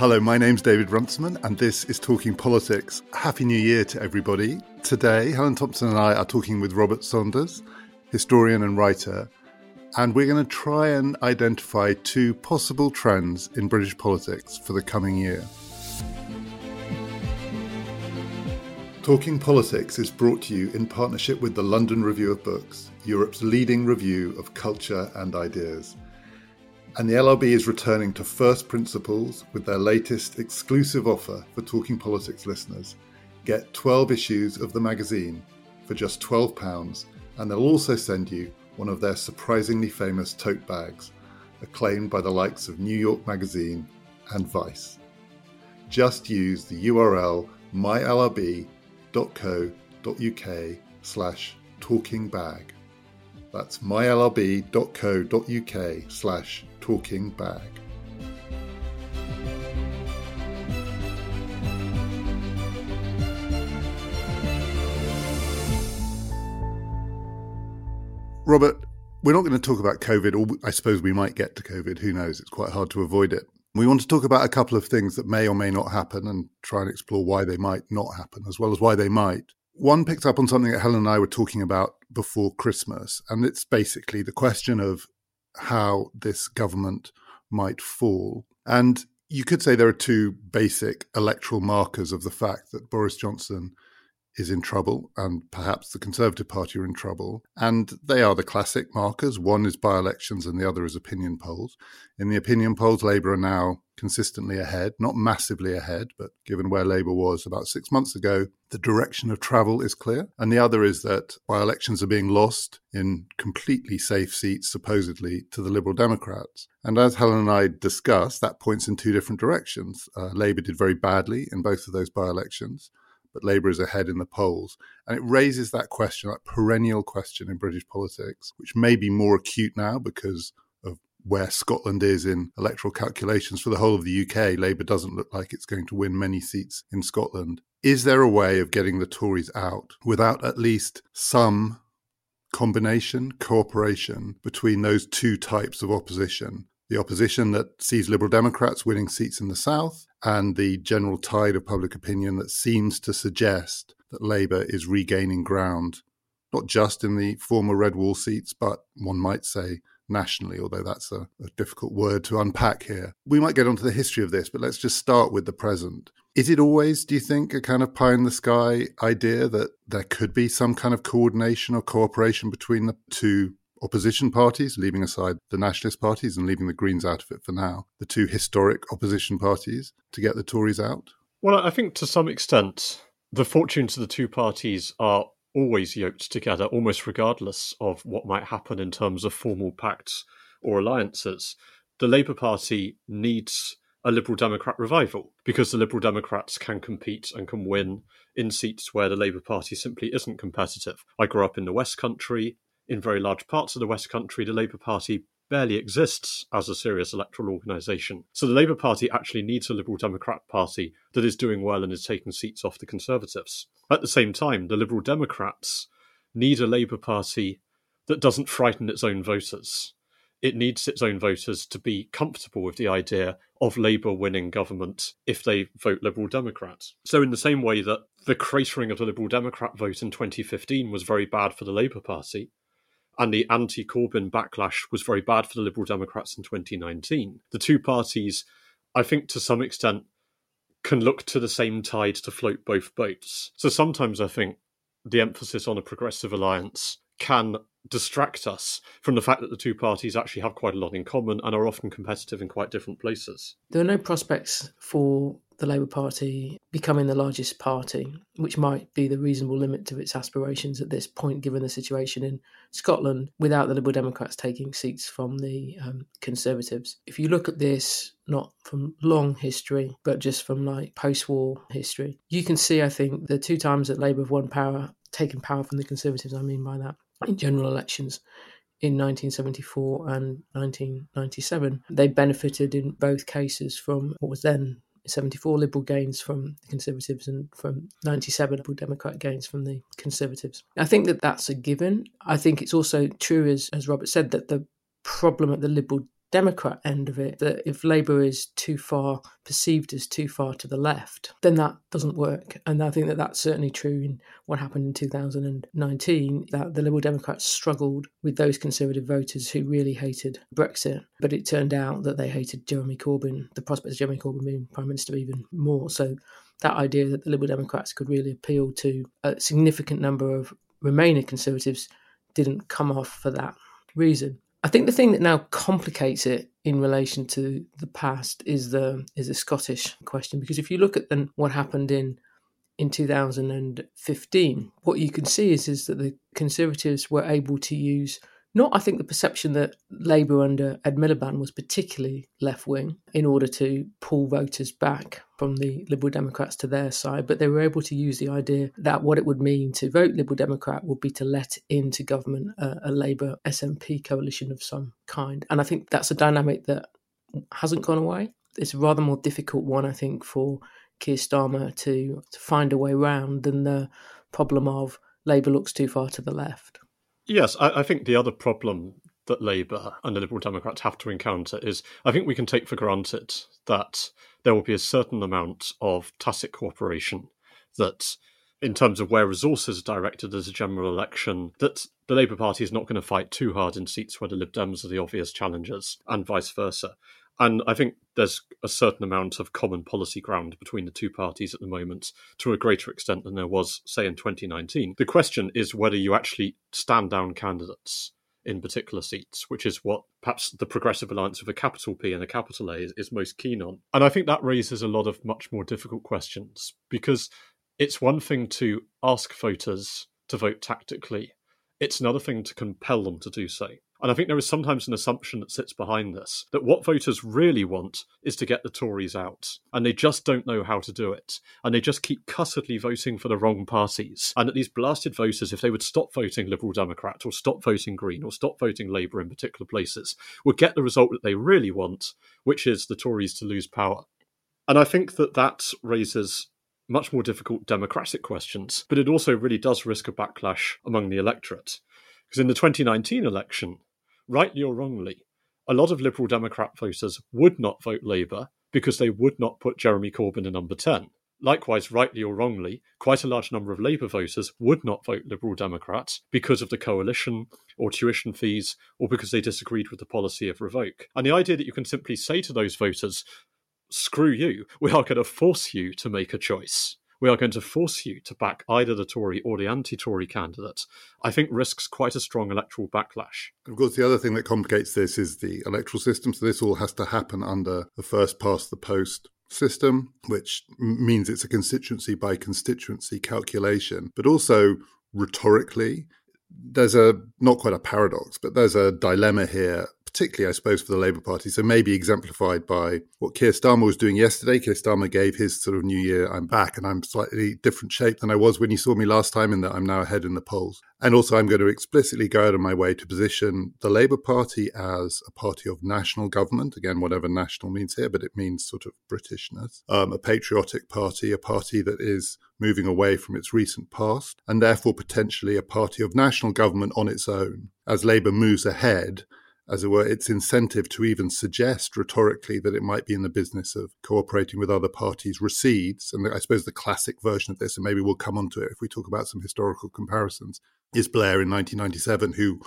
Hello, my name's David Runciman, and this is Talking Politics. Happy New Year to everybody. Today, Helen Thompson and I are talking with Robert Saunders, historian and writer, and we're going to try and identify two possible trends in British politics for the coming year. Talking Politics is brought to you in partnership with the London Review of Books, Europe's leading review of culture and ideas. And the LRB is returning to first principles with their latest exclusive offer for Talking Politics listeners. Get 12 issues of the magazine for just £12, and they'll also send you one of their surprisingly famous tote bags, acclaimed by the likes of New York Magazine and Vice. Just use the URL mylrb.co.uk slash talkingbag. That's mylrb.co.uk slash talking bag. Robert, we're not going to talk about COVID, or I suppose we might get to COVID. Who knows? It's quite hard to avoid it. We want to talk about a couple of things that may or may not happen and try and explore why they might not happen, as well as why they might. One picked up on something that Helen and I were talking about before Christmas, and it's basically the question of how this government might fall. And you could say there are two basic electoral markers of the fact that Boris Johnson is in trouble and perhaps the Conservative Party are in trouble. And they are the classic markers. One is by elections and the other is opinion polls. In the opinion polls, Labour are now consistently ahead, not massively ahead, but given where Labour was about six months ago, the direction of travel is clear. And the other is that by elections are being lost in completely safe seats, supposedly, to the Liberal Democrats. And as Helen and I discussed, that points in two different directions. Uh, Labour did very badly in both of those by elections but Labour is ahead in the polls. And it raises that question, that perennial question in British politics, which may be more acute now because of where Scotland is in electoral calculations for the whole of the UK. Labour doesn't look like it's going to win many seats in Scotland. Is there a way of getting the Tories out without at least some combination, cooperation between those two types of opposition the opposition that sees Liberal Democrats winning seats in the South, and the general tide of public opinion that seems to suggest that Labour is regaining ground, not just in the former Red Wall seats, but one might say nationally, although that's a, a difficult word to unpack here. We might get onto the history of this, but let's just start with the present. Is it always, do you think, a kind of pie in the sky idea that there could be some kind of coordination or cooperation between the two opposition parties, leaving aside the nationalist parties and leaving the Greens out of it for now, the two historic opposition parties, to get the Tories out? Well, I think to some extent, the fortunes of the two parties are always yoked together, almost regardless of what might happen in terms of formal pacts or alliances. The Labour Party needs a Liberal Democrat revival because the Liberal Democrats can compete and can win in seats where the Labour Party simply isn't competitive. I grew up in the West Country in very large parts of the West Country, the Labour Party barely exists as a serious electoral organisation. So the Labour Party actually needs a Liberal Democrat Party that is doing well and is taking seats off the Conservatives. At the same time, the Liberal Democrats need a Labour Party that doesn't frighten its own voters. It needs its own voters to be comfortable with the idea of Labour winning government if they vote Liberal Democrat. So, in the same way that the cratering of the Liberal Democrat vote in 2015 was very bad for the Labour Party, and the anti Corbyn backlash was very bad for the Liberal Democrats in 2019. The two parties, I think to some extent, can look to the same tide to float both boats. So sometimes I think the emphasis on a progressive alliance can distract us from the fact that the two parties actually have quite a lot in common and are often competitive in quite different places. There are no prospects for the Labour Party becoming the largest party, which might be the reasonable limit to its aspirations at this point, given the situation in Scotland, without the Liberal Democrats taking seats from the um, Conservatives. If you look at this not from long history, but just from like post war history, you can see, I think, the two times that Labour have won power, taken power from the Conservatives, I mean by that, in general elections in 1974 and 1997. They benefited in both cases from what was then 74 Liberal gains from the Conservatives and from 97 Liberal Democrat gains from the Conservatives. I think that that's a given. I think it's also true, as, as Robert said, that the problem at the Liberal Democrat end of it that if Labour is too far perceived as too far to the left, then that doesn't work. And I think that that's certainly true in what happened in 2019, that the Liberal Democrats struggled with those Conservative voters who really hated Brexit. But it turned out that they hated Jeremy Corbyn, the prospect of Jeremy Corbyn being Prime Minister even more. So that idea that the Liberal Democrats could really appeal to a significant number of Remaining Conservatives didn't come off for that reason. I think the thing that now complicates it in relation to the past is the is the Scottish question because if you look at the, what happened in in 2015, what you can see is is that the Conservatives were able to use not, I think, the perception that Labour under Ed Miliband was particularly left wing in order to pull voters back from the Liberal Democrats to their side, but they were able to use the idea that what it would mean to vote Liberal Democrat would be to let into government a, a Labour SNP coalition of some kind. And I think that's a dynamic that hasn't gone away. It's a rather more difficult one, I think, for Keir Starmer to, to find a way round than the problem of Labour looks too far to the left. Yes, I, I think the other problem that Labour and the Liberal Democrats have to encounter is I think we can take for granted that there will be a certain amount of tacit cooperation that in terms of where resources are directed as a general election, that the Labour Party is not going to fight too hard in seats where the Lib Dems are the obvious challengers, and vice versa. And I think there's a certain amount of common policy ground between the two parties at the moment to a greater extent than there was, say, in 2019. The question is whether you actually stand down candidates in particular seats, which is what perhaps the Progressive Alliance with a capital P and a capital A is, is most keen on. And I think that raises a lot of much more difficult questions because it's one thing to ask voters to vote tactically, it's another thing to compel them to do so. And I think there is sometimes an assumption that sits behind this that what voters really want is to get the Tories out. And they just don't know how to do it. And they just keep cussedly voting for the wrong parties. And that these blasted voters, if they would stop voting Liberal Democrat or stop voting Green or stop voting Labour in particular places, would get the result that they really want, which is the Tories to lose power. And I think that that raises much more difficult democratic questions, but it also really does risk a backlash among the electorate. Because in the 2019 election, rightly or wrongly, a lot of Liberal Democrat voters would not vote Labour because they would not put Jeremy Corbyn in number 10. Likewise, rightly or wrongly, quite a large number of Labour voters would not vote Liberal Democrats because of the coalition or tuition fees or because they disagreed with the policy of revoke. And the idea that you can simply say to those voters, screw you, we are going to force you to make a choice we are going to force you to back either the Tory or the anti Tory candidate, I think risks quite a strong electoral backlash. Of course, the other thing that complicates this is the electoral system. So this all has to happen under the first past the post system, which means it's a constituency by constituency calculation, but also rhetorically. There's a not quite a paradox, but there's a dilemma here particularly, I suppose, for the Labour Party. So maybe exemplified by what Keir Starmer was doing yesterday. Keir Starmer gave his sort of New Year, I'm back and I'm slightly different shape than I was when you saw me last time, in that I'm now ahead in the polls. And also, I'm going to explicitly go out of my way to position the Labour Party as a party of national government. Again, whatever national means here, but it means sort of Britishness. Um, a patriotic party, a party that is moving away from its recent past, and therefore potentially a party of national government on its own. As Labour moves ahead, as it were, its incentive to even suggest rhetorically that it might be in the business of cooperating with other parties recedes. And I suppose the classic version of this, and maybe we'll come onto it if we talk about some historical comparisons, is Blair in 1997, who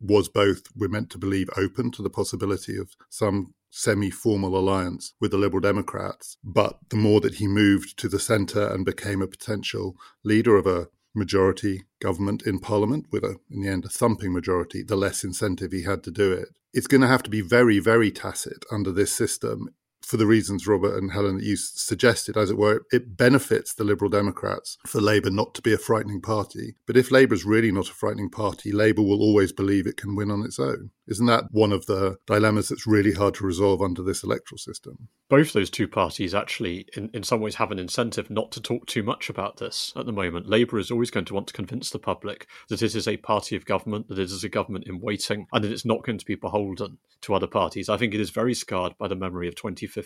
was both, we're meant to believe, open to the possibility of some semi formal alliance with the Liberal Democrats. But the more that he moved to the centre and became a potential leader of a majority government in Parliament with a, in the end, a thumping majority, the less incentive he had to do it. It's going to have to be very, very tacit under this system for the reasons Robert and Helen that you suggested, as it were, it benefits the Liberal Democrats for Labour not to be a frightening party. But if Labour is really not a frightening party, Labour will always believe it can win on its own. Isn't that one of the dilemmas that's really hard to resolve under this electoral system? Both those two parties actually, in, in some ways, have an incentive not to talk too much about this at the moment. Labour is always going to want to convince the public that it is a party of government, that it is a government in waiting, and that it's not going to be beholden to other parties. I think it is very scarred by the memory of 2015,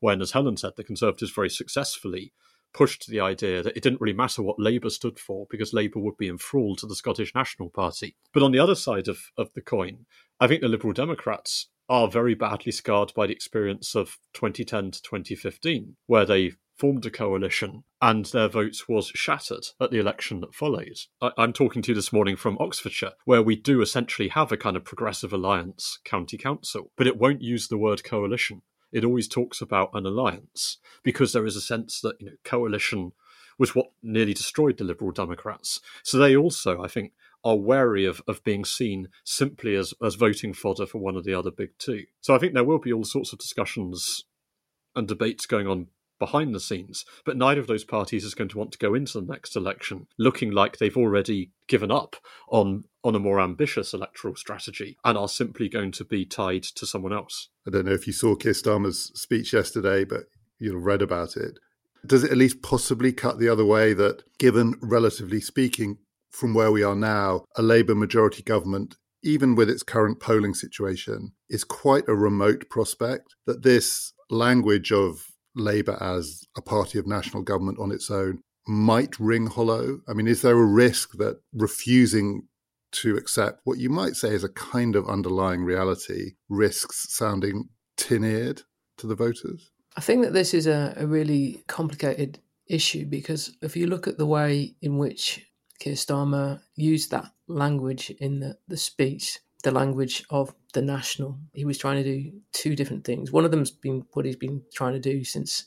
when, as Helen said, the Conservatives very successfully pushed the idea that it didn't really matter what Labour stood for because Labour would be enthralled to the Scottish National Party. But on the other side of, of the coin, I think the Liberal Democrats are very badly scarred by the experience of 2010 to 2015, where they formed a coalition and their votes was shattered at the election that followed. I- am talking to you this morning from Oxfordshire, where we do essentially have a kind of progressive alliance county council, but it won't use the word coalition. It always talks about an alliance because there is a sense that you know coalition was what nearly destroyed the Liberal Democrats. So they also, I think, are wary of, of being seen simply as, as voting fodder for one of the other big two. So I think there will be all sorts of discussions and debates going on behind the scenes, but neither of those parties is going to want to go into the next election looking like they've already given up on on a more ambitious electoral strategy and are simply going to be tied to someone else. I don't know if you saw Keir Starmer's speech yesterday, but you read about it. Does it at least possibly cut the other way that, given relatively speaking, from where we are now, a Labour majority government, even with its current polling situation, is quite a remote prospect. That this language of Labour as a party of national government on its own might ring hollow? I mean, is there a risk that refusing to accept what you might say is a kind of underlying reality risks sounding tin eared to the voters? I think that this is a, a really complicated issue because if you look at the way in which Keir Starmer used that language in the, the speech, the language of the national. He was trying to do two different things. One of them's been what he's been trying to do since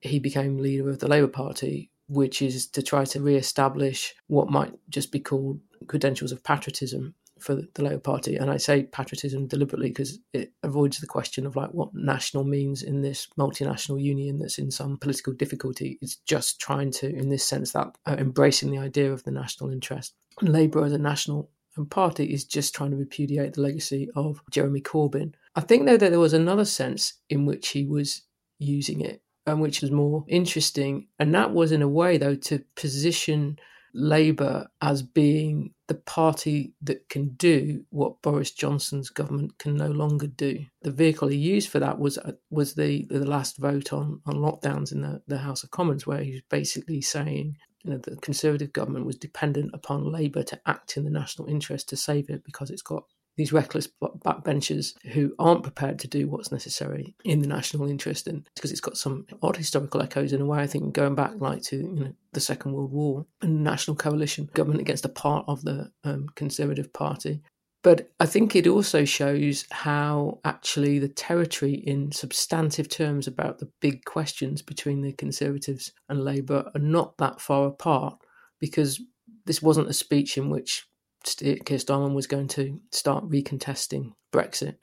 he became leader of the Labour Party, which is to try to re-establish what might just be called credentials of patriotism for the Labour Party. And I say patriotism deliberately because it avoids the question of like what national means in this multinational union that's in some political difficulty. It's just trying to, in this sense, that uh, embracing the idea of the national interest. And Labour as a national party is just trying to repudiate the legacy of Jeremy Corbyn. I think though that there was another sense in which he was using it and which was more interesting. And that was in a way though to position Labour as being the party that can do what Boris Johnson's government can no longer do. The vehicle he used for that was uh, was the the last vote on, on lockdowns in the, the House of Commons, where he was basically saying you know the Conservative government was dependent upon Labour to act in the national interest to save it because it's got these reckless backbenchers who aren't prepared to do what's necessary in the national interest, and because it's got some odd historical echoes in a way. I think going back like to you know the Second World War and national coalition government against a part of the um, Conservative Party. But I think it also shows how actually the territory, in substantive terms about the big questions between the Conservatives and Labour, are not that far apart because this wasn't a speech in which Keir Starmer was going to start recontesting Brexit.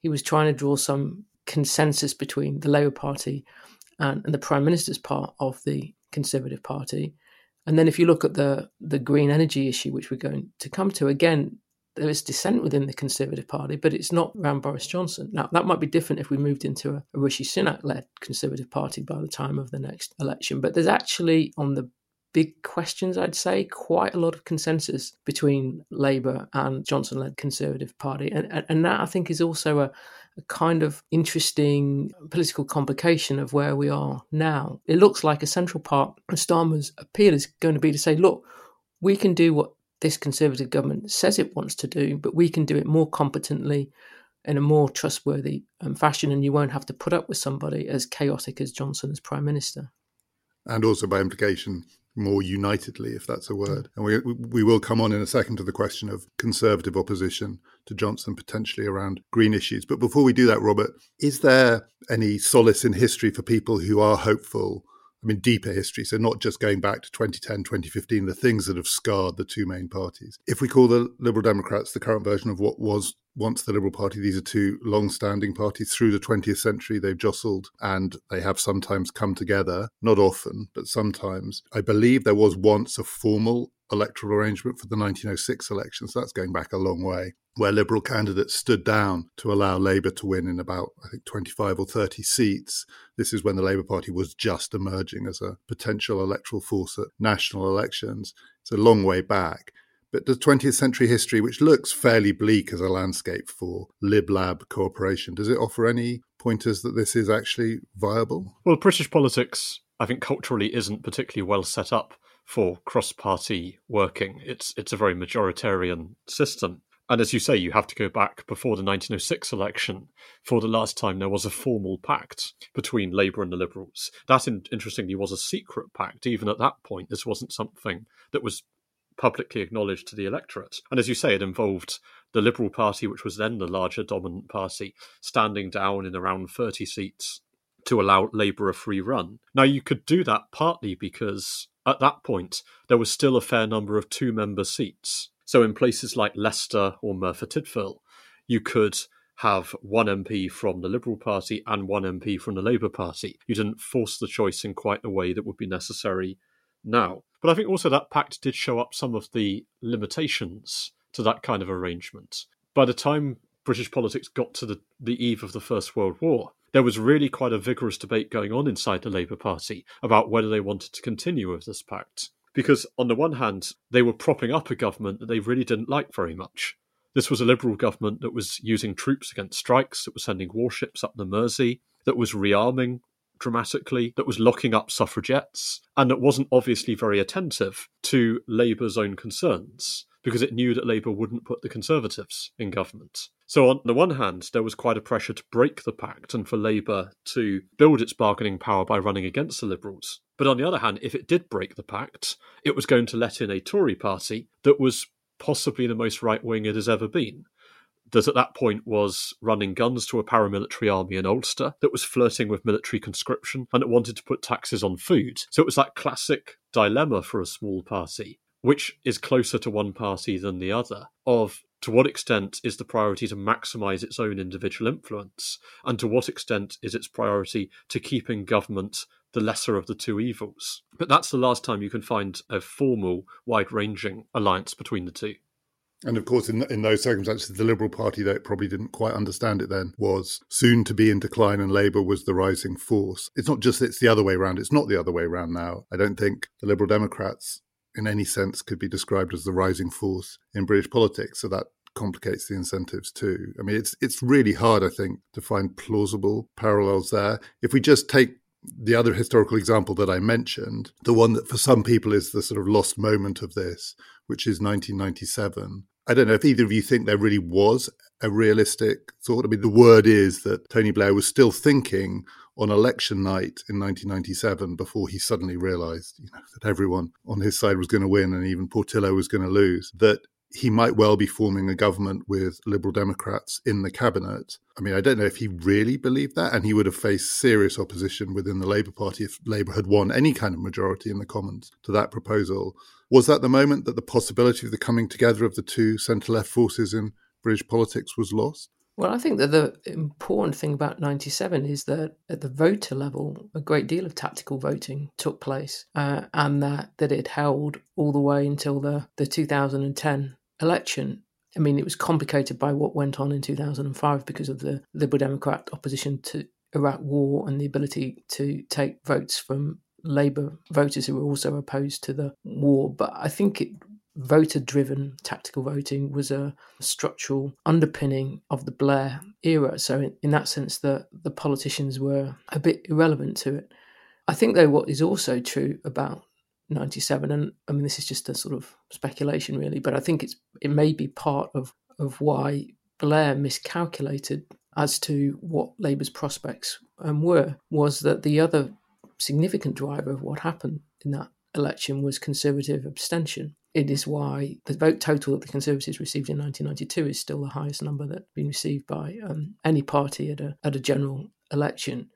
He was trying to draw some consensus between the Labour Party and, and the Prime Minister's part of the Conservative Party. And then if you look at the the green energy issue, which we're going to come to, again, there is dissent within the Conservative Party, but it's not around Boris Johnson. Now, that might be different if we moved into a, a Rishi Sunak led Conservative Party by the time of the next election. But there's actually, on the big questions, I'd say, quite a lot of consensus between Labour and Johnson led Conservative Party. And, and that, I think, is also a, a kind of interesting political complication of where we are now. It looks like a central part of Starmer's appeal is going to be to say, look, we can do what this Conservative government says it wants to do, but we can do it more competently in a more trustworthy um, fashion, and you won't have to put up with somebody as chaotic as Johnson as Prime Minister. And also, by implication, more unitedly, if that's a hmm. word. And we we will come on in a second to the question of conservative opposition to Johnson potentially around green issues. But before we do that, Robert, is there any solace in history for people who are hopeful? I mean, deeper history, so not just going back to 2010, 2015, the things that have scarred the two main parties. If we call the Liberal Democrats the current version of what was once the Liberal Party, these are two long standing parties through the 20th century. They've jostled and they have sometimes come together, not often, but sometimes. I believe there was once a formal electoral arrangement for the 1906 elections. That's going back a long way, where Liberal candidates stood down to allow Labour to win in about, I think, 25 or 30 seats. This is when the Labour Party was just emerging as a potential electoral force at national elections. It's a long way back. But the 20th century history, which looks fairly bleak as a landscape for LibLab cooperation, does it offer any pointers that this is actually viable? Well, British politics, I think, culturally isn't particularly well set up for cross party working. It's, it's a very majoritarian system. And as you say, you have to go back before the 1906 election for the last time there was a formal pact between Labour and the Liberals. That, interestingly, was a secret pact. Even at that point, this wasn't something that was publicly acknowledged to the electorate. And as you say, it involved the Liberal Party, which was then the larger dominant party, standing down in around 30 seats to allow Labour a free run. Now, you could do that partly because at that point there was still a fair number of two member seats so in places like Leicester or Merthyr Tydfil, you could have one MP from the Liberal Party and one MP from the Labour Party. You didn't force the choice in quite the way that would be necessary now. But I think also that pact did show up some of the limitations to that kind of arrangement. By the time British politics got to the, the eve of the First World War, there was really quite a vigorous debate going on inside the Labour Party about whether they wanted to continue with this pact because on the one hand, they were propping up a government that they really didn't like very much. This was a Liberal government that was using troops against strikes, that was sending warships up the Mersey, that was rearming dramatically, that was locking up suffragettes, and that wasn't obviously very attentive to Labour's own concerns because it knew that Labour wouldn't put the Conservatives in government. So, on the one hand, there was quite a pressure to break the pact and for Labour to build its bargaining power by running against the Liberals. But on the other hand, if it did break the pact, it was going to let in a Tory party that was possibly the most right wing it has ever been. That at that point was running guns to a paramilitary army in Ulster, that was flirting with military conscription, and that wanted to put taxes on food. So it was that classic dilemma for a small party, which is closer to one party than the other, of to what extent is the priority to maximize its own individual influence, and to what extent is its priority to keeping government the lesser of the two evils. But that's the last time you can find a formal, wide ranging alliance between the two. And of course, in in those circumstances, the Liberal Party, that probably didn't quite understand it then, was soon to be in decline, and Labour was the rising force. It's not just it's the other way around. It's not the other way around now. I don't think the Liberal Democrats, in any sense, could be described as the rising force in British politics. So that complicates the incentives too. I mean, it's it's really hard, I think, to find plausible parallels there. If we just take the other historical example that I mentioned, the one that for some people is the sort of lost moment of this, which is 1997. I don't know if either of you think there really was a realistic thought. I mean, the word is that Tony Blair was still thinking on election night in 1997 before he suddenly realized you know, that everyone on his side was going to win and even Portillo was going to lose, that he might well be forming a government with Liberal Democrats in the cabinet. I mean, I don't know if he really believed that, and he would have faced serious opposition within the Labour Party if Labour had won any kind of majority in the Commons to that proposal. Was that the moment that the possibility of the coming together of the two centre left forces in British politics was lost? Well, I think that the important thing about 97 is that at the voter level, a great deal of tactical voting took place, uh, and that, that it held all the way until the, the 2010 election. I mean, it was complicated by what went on in 2005 because of the Liberal Democrat opposition to Iraq war and the ability to take votes from Labour voters who were also opposed to the war. But I think it voter driven tactical voting was a structural underpinning of the Blair era. So, in, in that sense, the, the politicians were a bit irrelevant to it. I think, though, what is also true about 97 and i mean this is just a sort of speculation really but i think it's it may be part of of why blair miscalculated as to what labour's prospects um, were was that the other significant driver of what happened in that election was conservative abstention it is why the vote total that the Conservatives received in 1992 is still the highest number that's been received by um, any party at a, at a general election.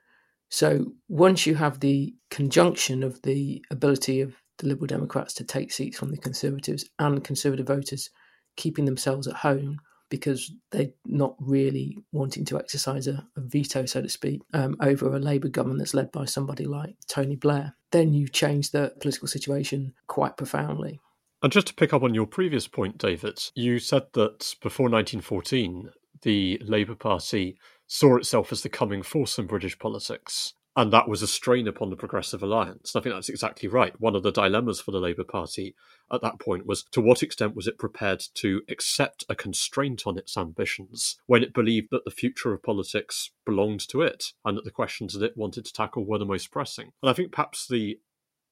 So once you have the conjunction of the ability of the Liberal Democrats to take seats from the Conservatives and Conservative voters keeping themselves at home because they're not really wanting to exercise a, a veto, so to speak, um, over a Labour government that's led by somebody like Tony Blair, then you change the political situation quite profoundly. And just to pick up on your previous point, David, you said that before 1914, the Labour Party saw itself as the coming force in British politics. And that was a strain upon the Progressive Alliance. I think that's exactly right. One of the dilemmas for the Labour Party at that point was to what extent was it prepared to accept a constraint on its ambitions when it believed that the future of politics belonged to it and that the questions that it wanted to tackle were the most pressing. And I think perhaps the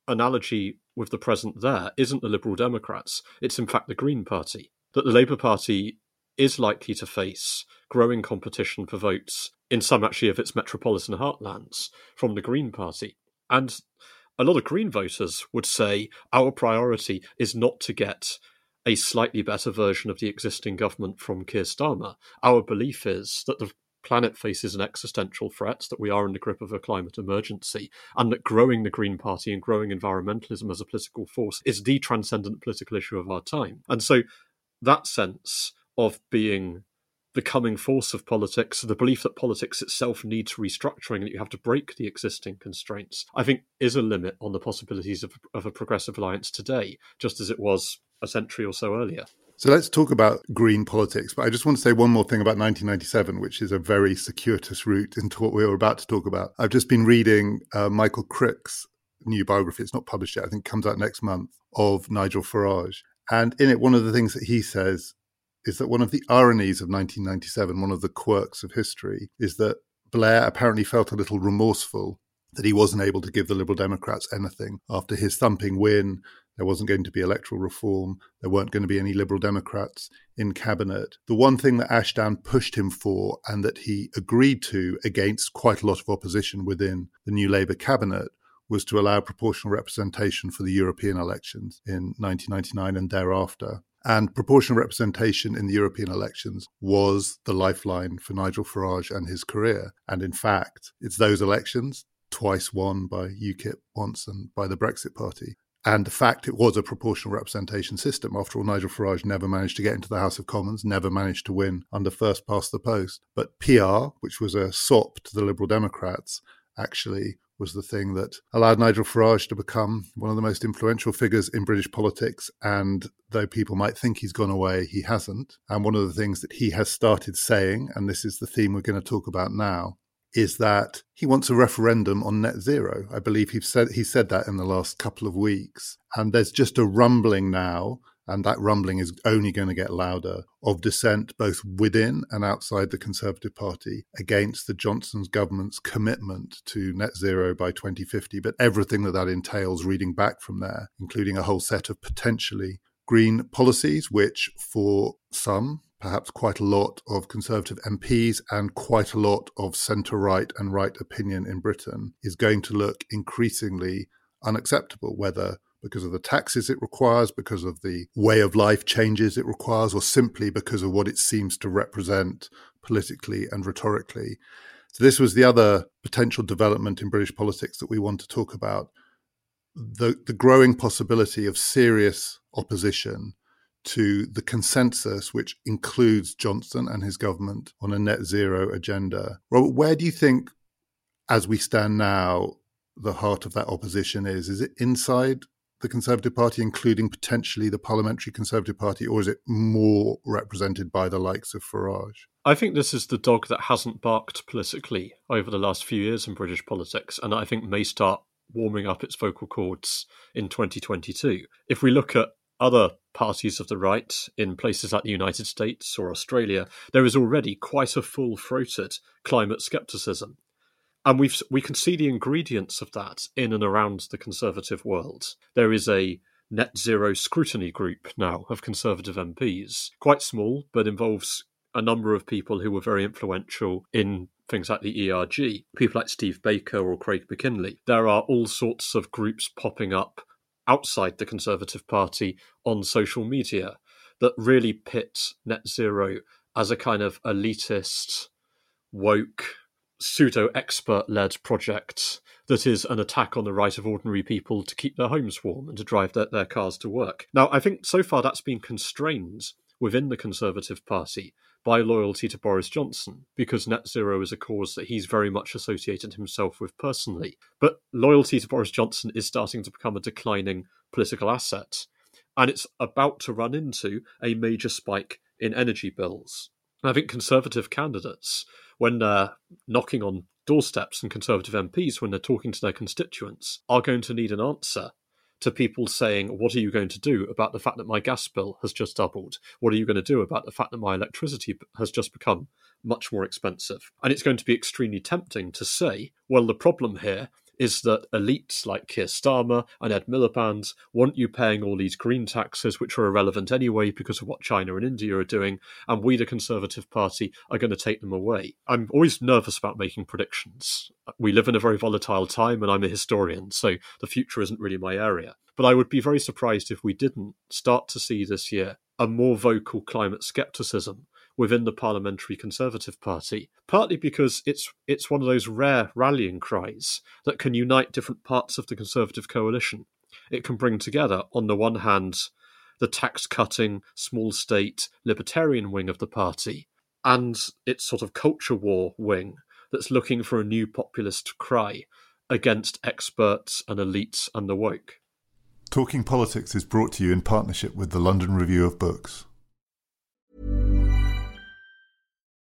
analogy with the present there isn't the Liberal Democrats, it's in fact the Green Party. That the Labour Party is likely to face growing competition for votes in some actually of its metropolitan heartlands from the Green Party. And a lot of Green voters would say our priority is not to get a slightly better version of the existing government from Keir Starmer. Our belief is that the planet faces an existential threat, that we are in the grip of a climate emergency, and that growing the Green Party and growing environmentalism as a political force is the transcendent political issue of our time. And so that sense of being the coming force of politics, the belief that politics itself needs restructuring, that you have to break the existing constraints, I think is a limit on the possibilities of, of a progressive alliance today, just as it was a century or so earlier. So let's talk about green politics. But I just want to say one more thing about 1997, which is a very circuitous route into what we were about to talk about. I've just been reading uh, Michael Crick's new biography. It's not published yet. I think comes out next month of Nigel Farage. And in it, one of the things that he says is that one of the ironies of 1997, one of the quirks of history, is that Blair apparently felt a little remorseful that he wasn't able to give the Liberal Democrats anything after his thumping win. There wasn't going to be electoral reform. There weren't going to be any Liberal Democrats in cabinet. The one thing that Ashdown pushed him for and that he agreed to against quite a lot of opposition within the new Labour cabinet was to allow proportional representation for the European elections in 1999 and thereafter. And proportional representation in the European elections was the lifeline for Nigel Farage and his career. And in fact, it's those elections, twice won by UKIP once and by the Brexit Party. And the fact it was a proportional representation system. After all, Nigel Farage never managed to get into the House of Commons, never managed to win under first past the post. But PR, which was a sop to the Liberal Democrats, actually was the thing that allowed Nigel Farage to become one of the most influential figures in British politics. And though people might think he's gone away, he hasn't. And one of the things that he has started saying, and this is the theme we're going to talk about now, is that he wants a referendum on net zero. I believe he said he said that in the last couple of weeks. And there's just a rumbling now and that rumbling is only going to get louder, of dissent both within and outside the Conservative Party against the Johnson's government's commitment to net zero by 2050, but everything that that entails reading back from there, including a whole set of potentially green policies, which for some, perhaps quite a lot of Conservative MPs and quite a lot of centre right and right opinion in Britain, is going to look increasingly unacceptable, whether because of the taxes it requires, because of the way of life changes it requires, or simply because of what it seems to represent politically and rhetorically. So, this was the other potential development in British politics that we want to talk about the, the growing possibility of serious opposition to the consensus, which includes Johnson and his government on a net zero agenda. Robert, where do you think, as we stand now, the heart of that opposition is? Is it inside the Conservative Party, including potentially the Parliamentary Conservative Party, or is it more represented by the likes of Farage? I think this is the dog that hasn't barked politically over the last few years in British politics, and I think may start warming up its vocal cords in 2022. If we look at other parties of the right in places like the United States or Australia, there is already quite a full throated climate scepticism and we've we can see the ingredients of that in and around the conservative world. There is a net zero scrutiny group now of conservative MPs, quite small, but involves a number of people who were very influential in things like the ERG, people like Steve Baker or Craig Mackinlay. There are all sorts of groups popping up outside the Conservative Party on social media that really pit net zero as a kind of elitist, woke, pseudo expert led project that is an attack on the right of ordinary people to keep their homes warm and to drive their, their cars to work. Now, I think so far that's been constrained within the Conservative Party by loyalty to Boris Johnson, because net zero is a cause that he's very much associated himself with personally. But loyalty to Boris Johnson is starting to become a declining political asset, and it's about to run into a major spike in energy bills. I think Conservative candidates when they're knocking on doorsteps and Conservative MPs, when they're talking to their constituents, are going to need an answer to people saying, What are you going to do about the fact that my gas bill has just doubled? What are you going to do about the fact that my electricity has just become much more expensive? And it's going to be extremely tempting to say, Well, the problem here is that elites like Keir Starmer and Ed Miliband want you paying all these green taxes, which are irrelevant anyway because of what China and India are doing, and we, the Conservative Party, are going to take them away. I'm always nervous about making predictions. We live in a very volatile time, and I'm a historian, so the future isn't really my area. But I would be very surprised if we didn't start to see this year a more vocal climate skepticism within the Parliamentary Conservative Party, partly because it's it's one of those rare rallying cries that can unite different parts of the Conservative coalition. It can bring together, on the one hand, the tax cutting, small state, libertarian wing of the party, and its sort of culture war wing that's looking for a new populist cry against experts and elites and the woke. Talking Politics is brought to you in partnership with the London Review of Books.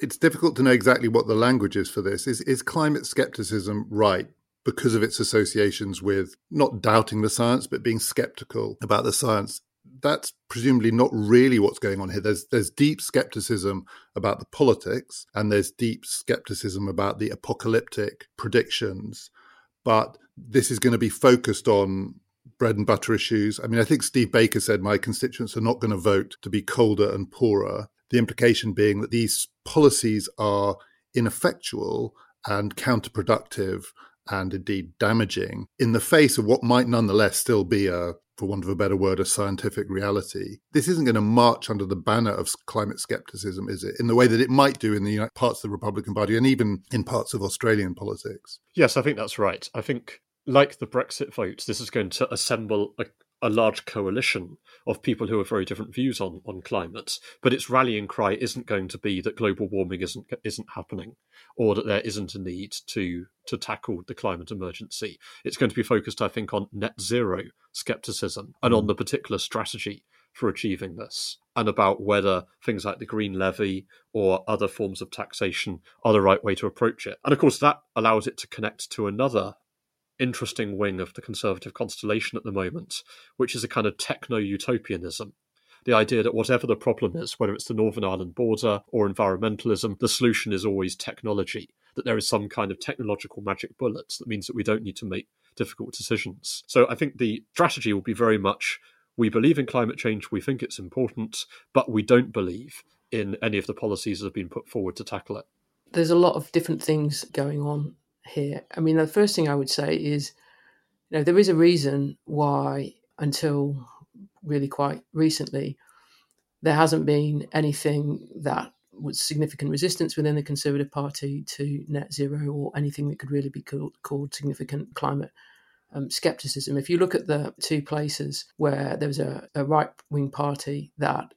It's difficult to know exactly what the language is for this. Is, is climate skepticism right? Because of its associations with not doubting the science, but being skeptical about the science that's presumably not really what's going on here. There's there's deep skepticism about the politics, and there's deep skepticism about the apocalyptic predictions. But this is going to be focused on bread and butter issues. I mean, I think Steve Baker said my constituents are not going to vote to be colder and poorer. The implication being that these policies are ineffectual and counterproductive and indeed damaging in the face of what might nonetheless still be a for want of a better word, a scientific reality. This isn't going to march under the banner of climate skepticism, is it? In the way that it might do in the parts of the Republican Party and even in parts of Australian politics. Yes, I think that's right. I think, like the Brexit vote, this is going to assemble a, a large coalition of people who have very different views on, on climate, but its rallying cry isn't going to be that global warming isn't isn't happening, or that there isn't a need to to tackle the climate emergency. It's going to be focused, I think, on net zero skepticism and on mm. the particular strategy for achieving this, and about whether things like the green levy or other forms of taxation are the right way to approach it. And of course, that allows it to connect to another interesting wing of the conservative constellation at the moment, which is a kind of techno utopianism. The idea that whatever the problem is, whether it's the Northern Ireland border or environmentalism, the solution is always technology, that there is some kind of technological magic bullet that means that we don't need to make difficult decisions. So I think the strategy will be very much we believe in climate change, we think it's important, but we don't believe in any of the policies that have been put forward to tackle it. There's a lot of different things going on here. I mean, the first thing I would say is, you know, there is a reason why until really quite recently there hasn't been anything that was significant resistance within the Conservative Party to net zero or anything that could really be called, called significant climate um, skepticism. If you look at the two places where there was a, a right wing party that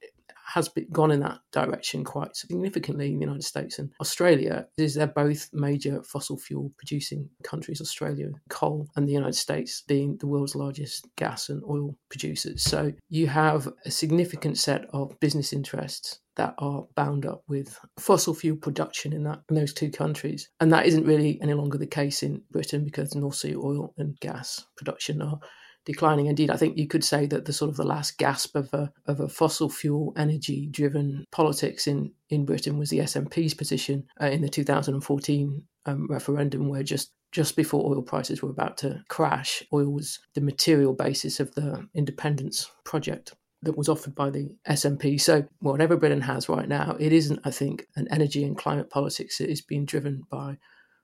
has been, gone in that direction quite significantly in the United States and Australia is they're both major fossil fuel producing countries, Australia coal and the United States being the world's largest gas and oil producers. So you have a significant set of business interests that are bound up with fossil fuel production in that in those two countries. And that isn't really any longer the case in Britain because North Sea oil and gas production are declining. Indeed, I think you could say that the sort of the last gasp of a of a fossil fuel energy driven politics in in Britain was the SNP's position uh, in the 2014 um, referendum, where just just before oil prices were about to crash, oil was the material basis of the independence project that was offered by the SNP. So, whatever Britain has right now, it isn't, I think, an energy and climate politics. It is being driven by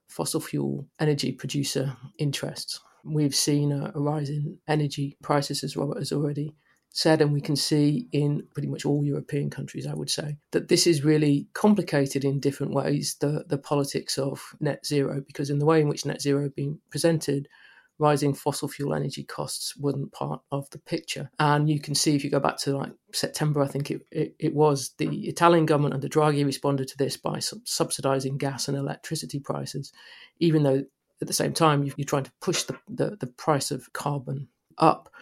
fossil fuel energy producer interests. We've seen a, a rise in energy prices, as Robert has already said, and we can see in pretty much all European countries, I would say, that this is really complicated in different ways, the, the politics of net zero, because in the way in which net zero been presented, rising fossil fuel energy costs wasn't part of the picture. And you can see if you go back to like September, I think it, it, it was the Italian government under Draghi responded to this by subsidizing gas and electricity prices, even though at the same time you're trying to push the, the, the price of carbon up.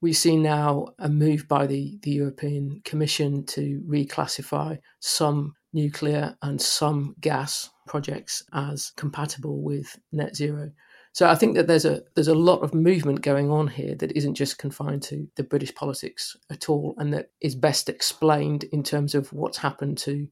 We see now a move by the, the European Commission to reclassify some nuclear and some gas projects as compatible with net zero. So I think that there's a there's a lot of movement going on here that isn't just confined to the British politics at all, and that is best explained in terms of what's happened to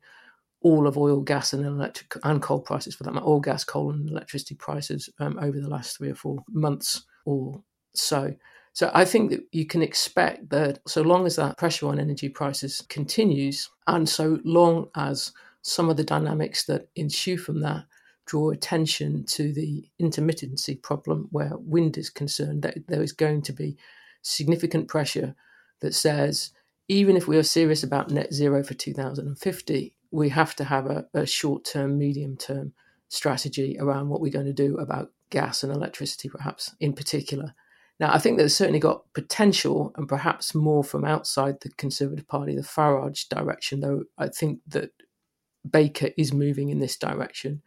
all of oil, gas, and electric and coal prices for that matter, oil, gas, coal, and electricity prices um, over the last three or four months or so. So I think that you can expect that so long as that pressure on energy prices continues, and so long as some of the dynamics that ensue from that draw attention to the intermittency problem where wind is concerned, that there is going to be significant pressure that says even if we are serious about net zero for 2050, we have to have a, a short term, medium term strategy around what we're going to do about gas and electricity, perhaps in particular. Now, I think there's certainly got potential and perhaps more from outside the Conservative Party, the Farage direction, though I think that Baker is moving in this direction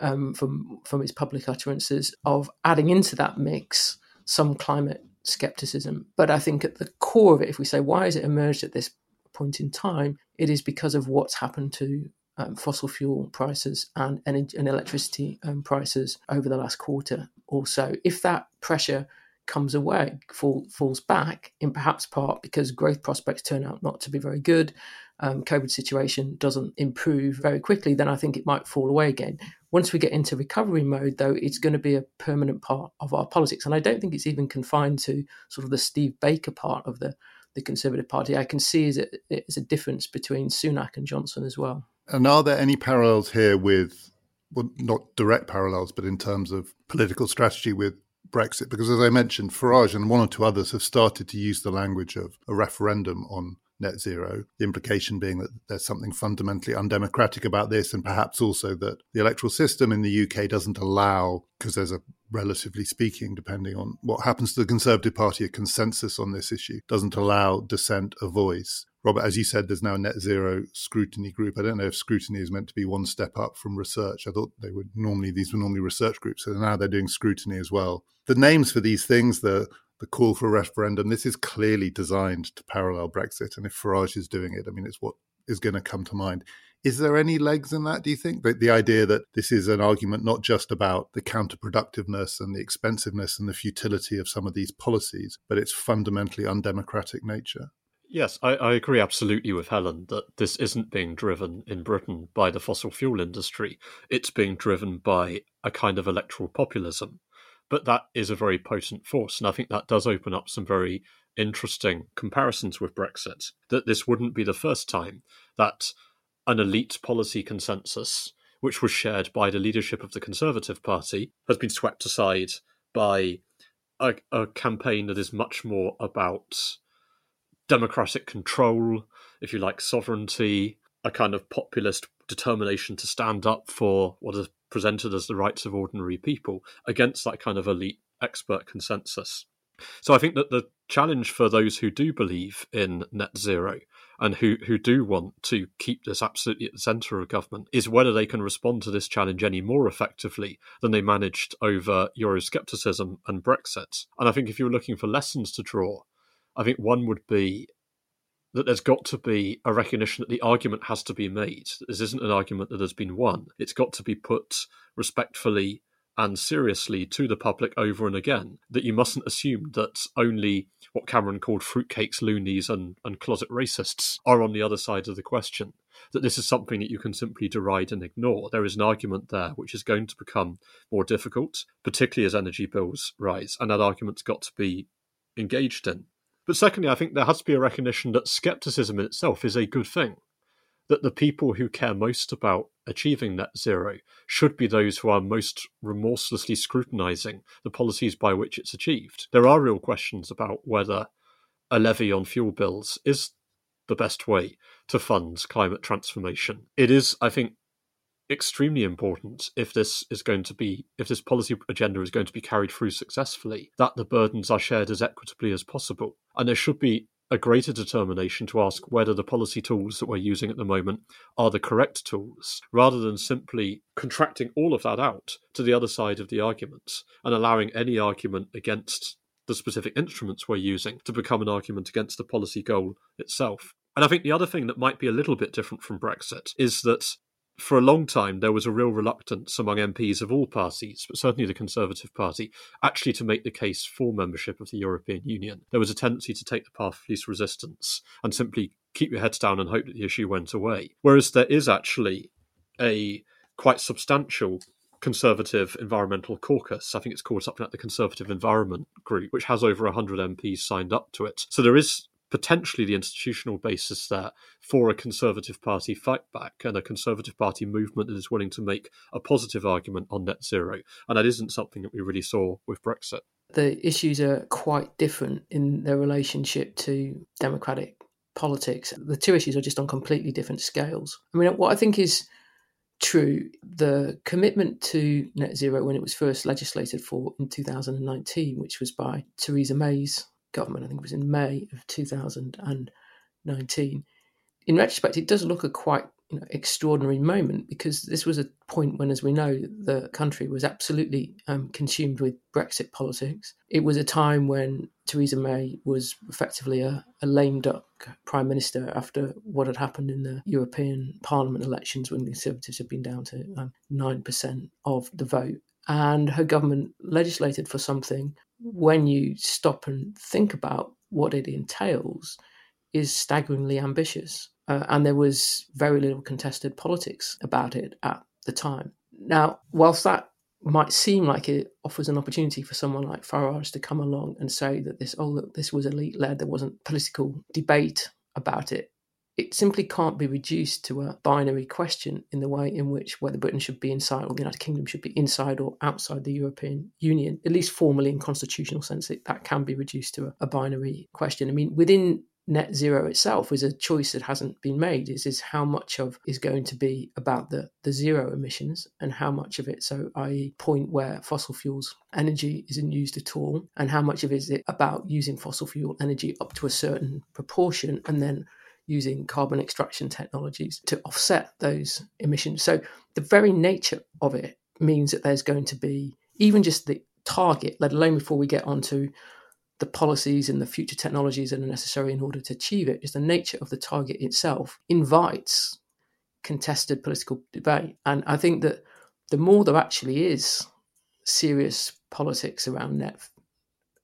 um, from, from his public utterances of adding into that mix some climate skepticism. But I think at the core of it, if we say, why has it emerged at this point in time, it is because of what's happened to um, fossil fuel prices and energy and electricity um, prices over the last quarter or so. If that pressure comes away, fall, falls back, in perhaps part because growth prospects turn out not to be very good, um, COVID situation doesn't improve very quickly, then I think it might fall away again. Once we get into recovery mode, though, it's going to be a permanent part of our politics. And I don't think it's even confined to sort of the Steve Baker part of the the Conservative Party. I can see is a, a difference between Sunak and Johnson as well. And are there any parallels here with, well, not direct parallels, but in terms of political strategy with Brexit? Because as I mentioned, Farage and one or two others have started to use the language of a referendum on net zero. The implication being that there's something fundamentally undemocratic about this, and perhaps also that the electoral system in the UK doesn't allow, because there's a relatively speaking, depending on what happens to the Conservative Party, a consensus on this issue, doesn't allow dissent a voice. Robert, as you said, there's now a net zero scrutiny group. I don't know if scrutiny is meant to be one step up from research. I thought they would normally, these were normally research groups. So now they're doing scrutiny as well. The names for these things, the the call for a referendum, this is clearly designed to parallel Brexit. And if Farage is doing it, I mean, it's what is going to come to mind. Is there any legs in that, do you think? But the idea that this is an argument not just about the counterproductiveness and the expensiveness and the futility of some of these policies, but its fundamentally undemocratic nature? Yes, I, I, agree absolutely with Helen that this isn't being driven in Britain by the fossil fuel industry. It's being driven by a kind of electoral populism but that is a very potent force. And I think that does open up some very interesting comparisons with Brexit. That this wouldn't be the first time that an elite policy consensus, which was shared by the leadership of the Conservative Party, has been swept aside by a, a campaign that is much more about democratic control, if you like, sovereignty, a kind of populist determination to stand up for what is presented as the rights of ordinary people against that kind of elite expert consensus. So I think that the challenge for those who do believe in net zero and who, who do want to keep this absolutely at the centre of government is whether they can respond to this challenge any more effectively than they managed over Euroscepticism and Brexit. And I think if you're looking for lessons to draw, I think one would be that there's got to be a recognition that the argument has to be made. This isn't an argument that has been won. It's got to be put respectfully and seriously to the public over and again. That you mustn't assume that only what Cameron called fruitcakes, loonies, and, and closet racists are on the other side of the question. That this is something that you can simply deride and ignore. There is an argument there which is going to become more difficult, particularly as energy bills rise, and that argument's got to be engaged in. But secondly, I think there has to be a recognition that skepticism in itself is a good thing. That the people who care most about achieving net zero should be those who are most remorselessly scrutinizing the policies by which it's achieved. There are real questions about whether a levy on fuel bills is the best way to fund climate transformation. It is, I think, extremely important if this is going to be if this policy agenda is going to be carried through successfully that the burdens are shared as equitably as possible and there should be a greater determination to ask whether the policy tools that we're using at the moment are the correct tools, rather than simply contracting all of that out to the other side of the argument and allowing any argument against the specific instruments we're using to become an argument against the policy goal itself. And I think the other thing that might be a little bit different from Brexit is that for a long time, there was a real reluctance among MPs of all parties, but certainly the Conservative Party, actually to make the case for membership of the European Union. There was a tendency to take the path of least resistance and simply keep your heads down and hope that the issue went away. Whereas there is actually a quite substantial Conservative Environmental Caucus. I think it's called something like the Conservative Environment Group, which has over 100 MPs signed up to it. So there is potentially the institutional basis there for a Conservative Party fight back and a Conservative Party movement that is willing to make a positive argument on net zero. And that isn't something that we really saw with Brexit. The issues are quite different in their relationship to democratic politics. The two issues are just on completely different scales. I mean, what I think is true, the commitment to net zero when it was first legislated for in 2019, which was by Theresa May's government. I think it was in May of 2019. In retrospect, it does look a quite you know, extraordinary moment because this was a point when, as we know, the country was absolutely um, consumed with Brexit politics. It was a time when Theresa May was effectively a, a lame duck prime minister after what had happened in the European Parliament elections when the Conservatives had been down to um, 9% of the vote. And her government legislated for something when you stop and think about what it entails, is staggeringly ambitious. Uh, and there was very little contested politics about it at the time. Now, whilst that might seem like it offers an opportunity for someone like Farage to come along and say that this, oh, look, this was elite led, there wasn't political debate about it it simply can't be reduced to a binary question in the way in which whether Britain should be inside or the United Kingdom should be inside or outside the European Union. At least formally in constitutional sense, it, that can be reduced to a, a binary question. I mean, within net zero itself is a choice that hasn't been made is is how much of is going to be about the the zero emissions and how much of it so i.e point where fossil fuels energy isn't used at all and how much of it is it about using fossil fuel energy up to a certain proportion and then using carbon extraction technologies to offset those emissions. So the very nature of it means that there's going to be even just the target, let alone before we get onto the policies and the future technologies that are necessary in order to achieve it, is the nature of the target itself invites contested political debate. And I think that the more there actually is serious politics around net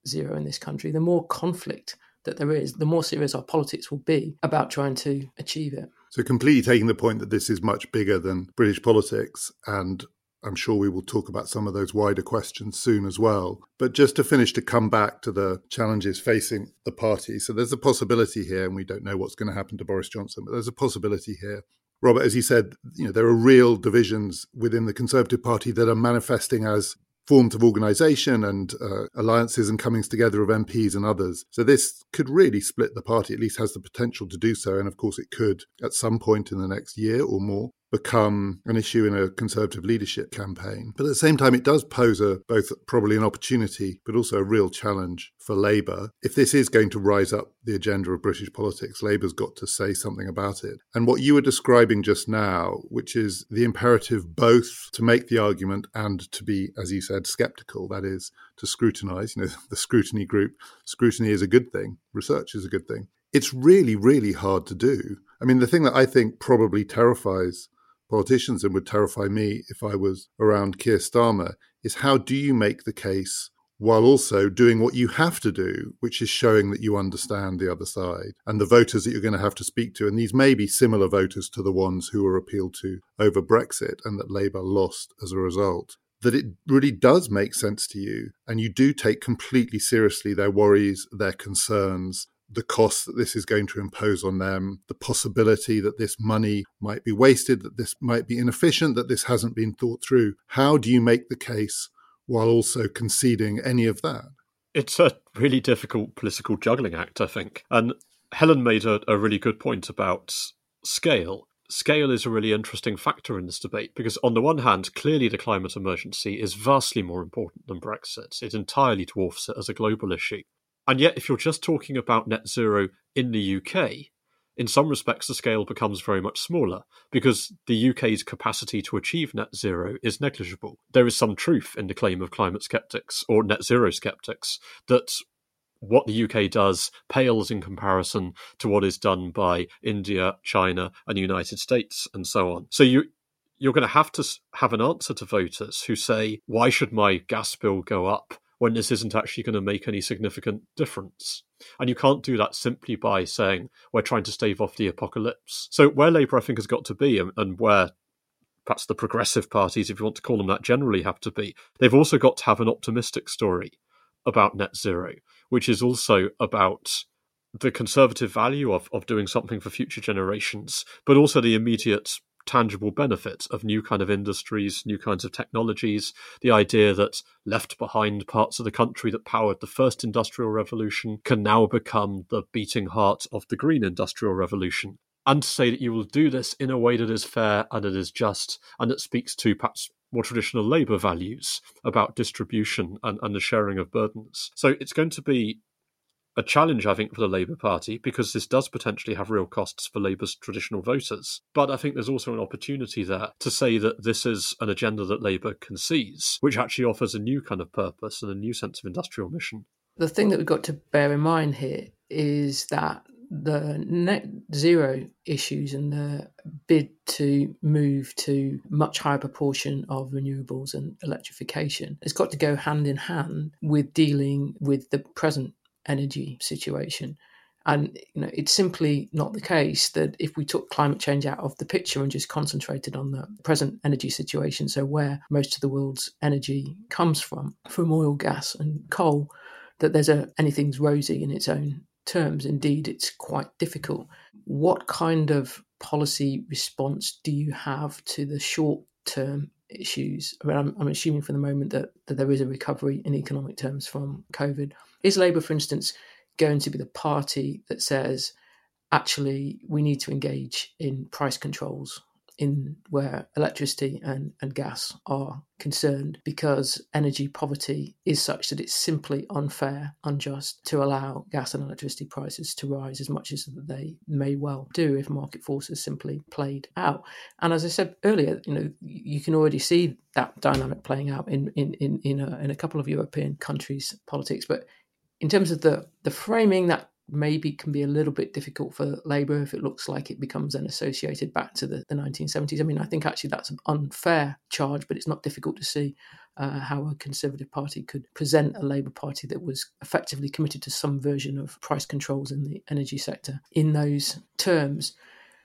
zero in this country, the more conflict that there is, the more serious our politics will be about trying to achieve it. So, completely taking the point that this is much bigger than British politics, and I'm sure we will talk about some of those wider questions soon as well. But just to finish, to come back to the challenges facing the party. So, there's a possibility here, and we don't know what's going to happen to Boris Johnson, but there's a possibility here. Robert, as you said, you know there are real divisions within the Conservative Party that are manifesting as forms of organisation and uh, alliances and comings together of MPs and others. So this could really split the party, at least has the potential to do so. And of course, it could at some point in the next year or more become an issue in a conservative leadership campaign. But at the same time, it does pose a both probably an opportunity, but also a real challenge for Labour. If this is going to rise up the agenda of British politics, Labour's got to say something about it. And what you were describing just now, which is the imperative both to make the argument and to be, as you said, skeptical, that is, to scrutinise, you know, the scrutiny group. Scrutiny is a good thing, research is a good thing. It's really, really hard to do. I mean, the thing that I think probably terrifies politicians and would terrify me if I was around Keir Starmer is how do you make the case while also doing what you have to do, which is showing that you understand the other side and the voters that you're going to have to speak to. And these may be similar voters to the ones who were appealed to over Brexit and that Labour lost as a result. That it really does make sense to you, and you do take completely seriously their worries, their concerns, the cost that this is going to impose on them, the possibility that this money might be wasted, that this might be inefficient, that this hasn't been thought through. How do you make the case while also conceding any of that? It's a really difficult political juggling act, I think. And Helen made a, a really good point about scale. scale is a really interesting factor in this debate because, on the one hand, clearly the climate emergency is vastly more important than Brexit. It entirely dwarfs it as a global issue. And yet, if you're just talking about net zero in the UK, in some respects, the scale becomes very much smaller because the UK's capacity to achieve net zero is negligible. There is some truth in the claim of climate skeptics or net zero skeptics that what the UK does pales in comparison to what is done by India, China, and the United States, and so on. So you you're going to have to have an answer to voters who say, "Why should my gas bill go up?" When this isn't actually going to make any significant difference. And you can't do that simply by saying we're trying to stave off the apocalypse. So, where Labour, I think, has got to be, and, and where perhaps the progressive parties, if you want to call them that, generally have to be, they've also got to have an optimistic story about net zero which is also about the conservative value of, of doing something for future generations, but also the immediate tangible benefit of new kind of industries, new kinds of technologies, the idea that left behind parts of the country that powered the first industrial revolution can now become the beating heart of the green industrial revolution. And to say that you will do this in a way that is fair and that is just and that speaks to perhaps more traditional labour values about distribution and, and the sharing of burdens. So it's going to be a challenge, I think, for the Labour Party because this does potentially have real costs for Labour's traditional voters. But I think there's also an opportunity there to say that this is an agenda that Labour can seize, which actually offers a new kind of purpose and a new sense of industrial mission. The thing that we've got to bear in mind here is that the net zero issues and the bid to move to much higher proportion of renewables and electrification has got to go hand in hand with dealing with the present energy situation. And you know, it's simply not the case that if we took climate change out of the picture and just concentrated on the present energy situation, so where most of the world's energy comes from, from oil, gas, and coal, that there's a anything's rosy in its own terms. Indeed, it's quite difficult. What kind of policy response do you have to the short term issues? I mean, I'm, I'm, assuming for the moment that, that there is a recovery in economic terms from COVID. Is Labour, for instance, going to be the party that says, actually, we need to engage in price controls in where electricity and, and gas are concerned because energy poverty is such that it's simply unfair, unjust to allow gas and electricity prices to rise as much as they may well do if market forces simply played out. And as I said earlier, you know, you can already see that dynamic playing out in in in in a, in a couple of European countries' politics, but in terms of the the framing that maybe can be a little bit difficult for Labour if it looks like it becomes then associated back to the, the 1970s. I mean, I think actually that's an unfair charge, but it's not difficult to see uh, how a Conservative Party could present a Labour Party that was effectively committed to some version of price controls in the energy sector in those terms.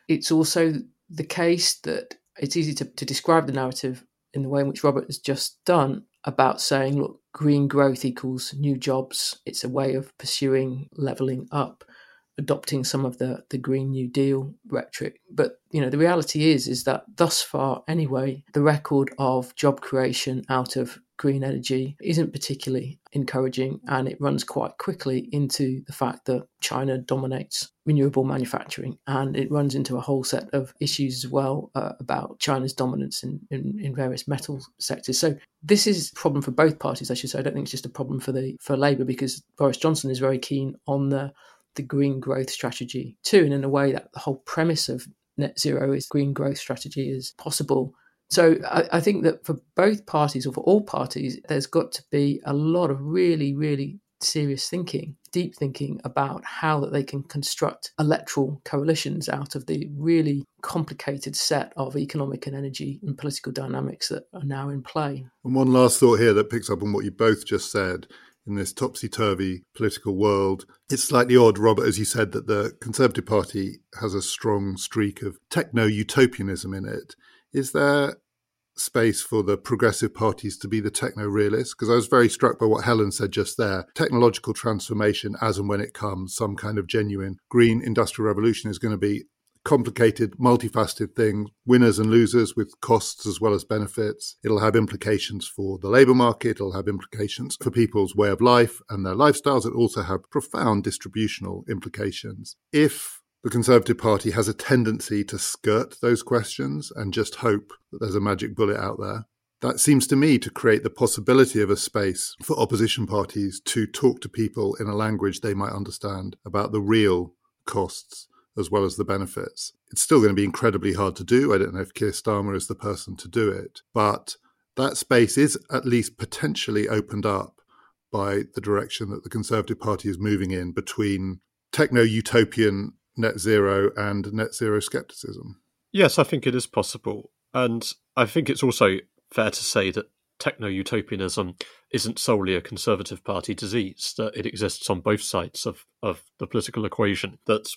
It's also the case that it's easy to, to describe the narrative in the way in which Robert has just done about saying, look, green growth equals new jobs. It's a way of pursuing leveling up, adopting some of the, the Green New Deal rhetoric. But you know, the reality is is that thus far, anyway, the record of job creation out of green energy isn't particularly encouraging and it runs quite quickly into the fact that China dominates renewable manufacturing and it runs into a whole set of issues as well uh, about China's dominance in, in, in, various metal sectors. So this is a problem for both parties, I should say. I don't think it's just a problem for the for Labour because Boris Johnson is very keen on the the green growth strategy too, and in a way that the whole premise of net zero is green growth strategy is possible so I, I, think that for both parties or for all parties, there's got to be a lot of really, really serious thinking, deep thinking about how that they can construct electoral coalitions out of the really complicated set of economic and energy and political dynamics that are now in play. And one last thought here that picks up on what you both just said. In this topsy turvy political world, it's slightly odd, Robert, as you said, that the Conservative Party has a strong streak of techno utopianism in it. Is there space for the progressive parties to be the techno realists? Because I was very struck by what Helen said just there. Technological transformation, as and when it comes, some kind of genuine green industrial revolution is going to be complicated, multifaceted thing, winners and losers with costs as well as benefits. It'll have implications for the labour market, it'll have implications for people's way of life and their lifestyles. It'll also have profound distributional implications. If the Conservative Party has a tendency to skirt those questions and just hope that there's a magic bullet out there. That seems to me to create the possibility of a space for opposition parties to talk to people in a language they might understand about the real costs as well as the benefits. It's still going to be incredibly hard to do. I don't know if Keir Starmer is the person to do it, but that space is at least potentially opened up by the direction that the Conservative Party is moving in between techno utopian net zero and net zero skepticism. Yes, I think it is possible. And I think it's also fair to say that techno utopianism isn't solely a Conservative Party disease, that it exists on both sides of, of the political equation. That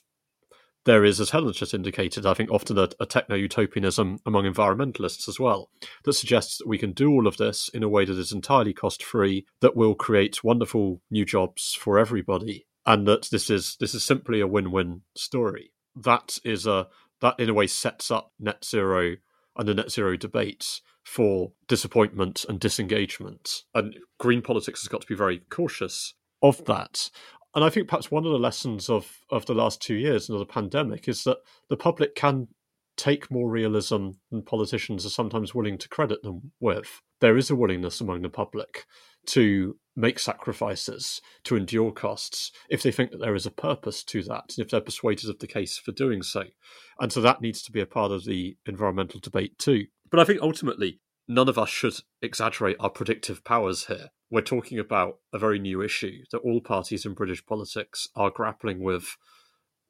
there is, as Helen's just indicated, I think often a, a techno utopianism among environmentalists as well, that suggests that we can do all of this in a way that is entirely cost free, that will create wonderful new jobs for everybody, and that this is this is simply a win win story. That is a that in a way sets up net zero and the net zero debates for disappointment and disengagement. And green politics has got to be very cautious of that. And I think perhaps one of the lessons of, of the last two years and of the pandemic is that the public can take more realism than politicians are sometimes willing to credit them with. There is a willingness among the public to make sacrifices, to endure costs, if they think that there is a purpose to that, if they're persuaded of the case for doing so. And so that needs to be a part of the environmental debate too. But I think ultimately, none of us should exaggerate our predictive powers here. We're talking about a very new issue that all parties in British politics are grappling with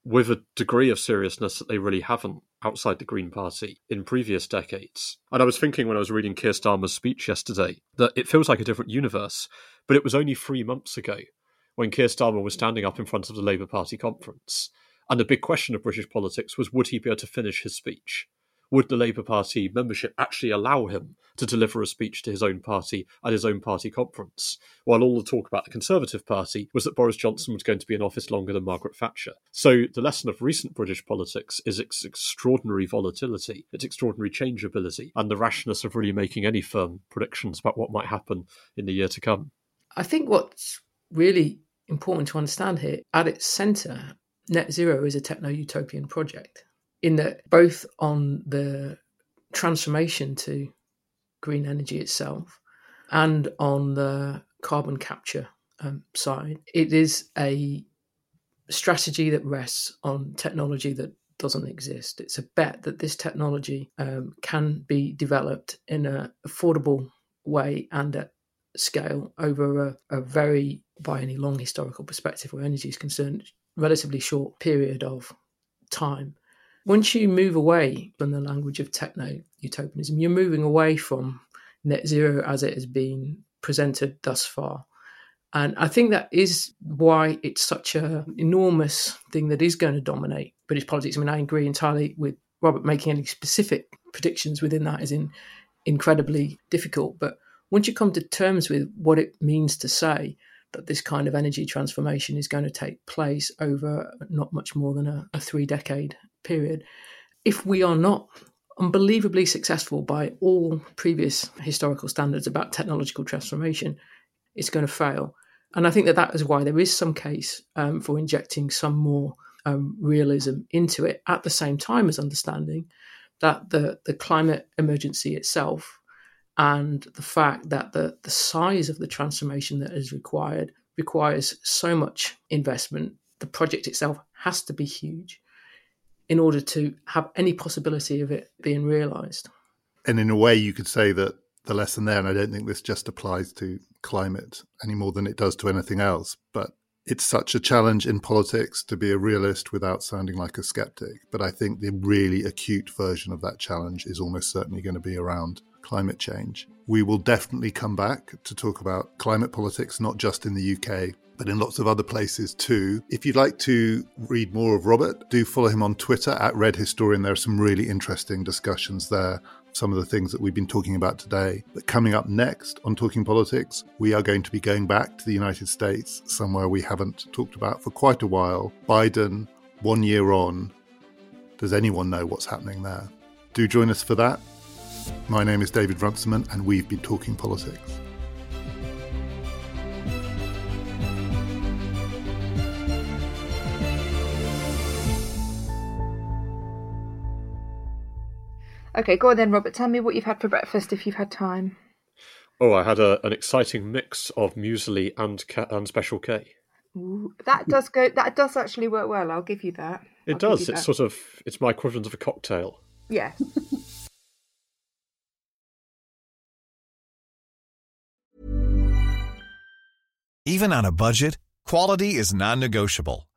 with a degree of seriousness that they really haven't outside the Green Party in previous decades. And I was thinking when I was reading Keir Starmer's speech yesterday that it feels like a different universe, but it was only three months ago when Keir Starmer was standing up in front of the Labour Party conference. And the big question of British politics was would he be able to finish his speech? Would the Labour Party membership actually allow him to deliver a speech to his own party at his own party conference? While all the talk about the Conservative Party was that Boris Johnson was going to be in office longer than Margaret Thatcher. So the lesson of recent British politics is its extraordinary volatility, its extraordinary changeability, and the rashness of really making any firm predictions about what might happen in the year to come. I think what's really important to understand here, at its centre, net zero is a techno utopian project in that both on the transformation to green energy itself and on the carbon capture um, side, it is a strategy that rests on technology that doesn't exist. It's a bet that this technology um, can be developed in an affordable way and at scale over a, a very, by any long historical perspective where energy is concerned, relatively short period of time once you move away from the language of techno utopianism, you're moving away from net zero as it has been presented thus far. And I think that is why it's such an enormous thing that is going to dominate British politics. I mean, I agree entirely with Robert making any specific predictions within that is in, incredibly difficult. But once you come to terms with what it means to say that this kind of energy transformation is going to take place over not much more than a, a three decade period, if we are not unbelievably successful by all previous historical standards about technological transformation, it's going to fail. And I think that that is why there is some case um, for injecting some more um, realism into it at the same time as understanding that the, the climate emergency itself and the fact that the, the size of the transformation that is required requires so much investment. The project itself has to be huge in order to have any possibility of it being realised. And in a way, you could say that the lesson there, and I don't think this just applies to climate any more than it does to anything else, but it's such a challenge in politics to be a realist without sounding like a skeptic. But I think the really acute version of that challenge is almost certainly going to be around climate change. We will definitely come back to talk about climate politics, not just in the UK, but in lots of other places too. If you'd like to read more of Robert, do follow him on Twitter at Red Historian. There are some really interesting discussions there. Some of the things that we've been talking about today. But coming up next on Talking Politics, we are going to be going back to the United States, somewhere we haven't talked about for quite a while. Biden, one year on. Does anyone know what's happening there? Do join us for that. My name is David Runciman, and we've been talking politics. Okay, go on then, Robert. Tell me what you've had for breakfast if you've had time. Oh, I had a, an exciting mix of muesli and and Special K. Ooh, that does go. That does actually work well. I'll give you that. It I'll does. It's that. sort of it's my equivalent of a cocktail. yeah. Even on a budget, quality is non-negotiable.